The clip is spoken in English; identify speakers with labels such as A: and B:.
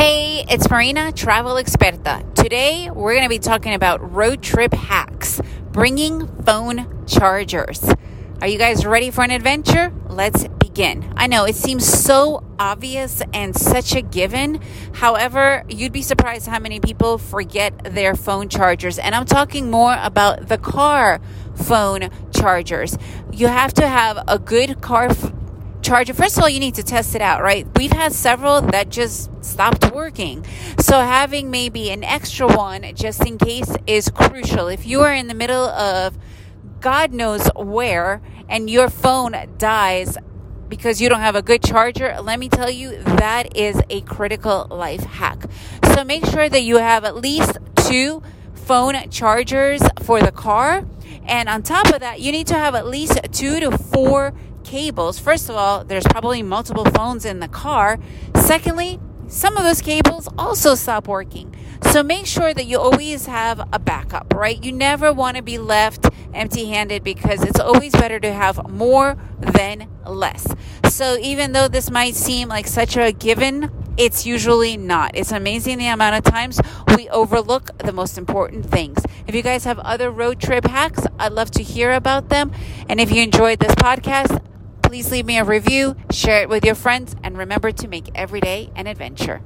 A: Hey, it's Marina, travel experta. Today we're going to be talking about road trip hacks, bringing phone chargers. Are you guys ready for an adventure? Let's begin. I know it seems so obvious and such a given. However, you'd be surprised how many people forget their phone chargers. And I'm talking more about the car phone chargers. You have to have a good car charger. First of all, you need to test it out, right? We've had several that just stopped working. So having maybe an extra one just in case is crucial. If you are in the middle of God knows where and your phone dies because you don't have a good charger, let me tell you, that is a critical life hack. So make sure that you have at least two phone chargers for the car. And on top of that, you need to have at least two to four cables. First of all, there's probably multiple phones in the car. Secondly, some of those cables also stop working. So make sure that you always have a backup, right? You never want to be left empty handed because it's always better to have more than less. So even though this might seem like such a given, it's usually not. It's amazing the amount of times we overlook the most important things. If you guys have other road trip hacks, I'd love to hear about them. And if you enjoyed this podcast, please leave me a review, share it with your friends, and remember to make every day an adventure.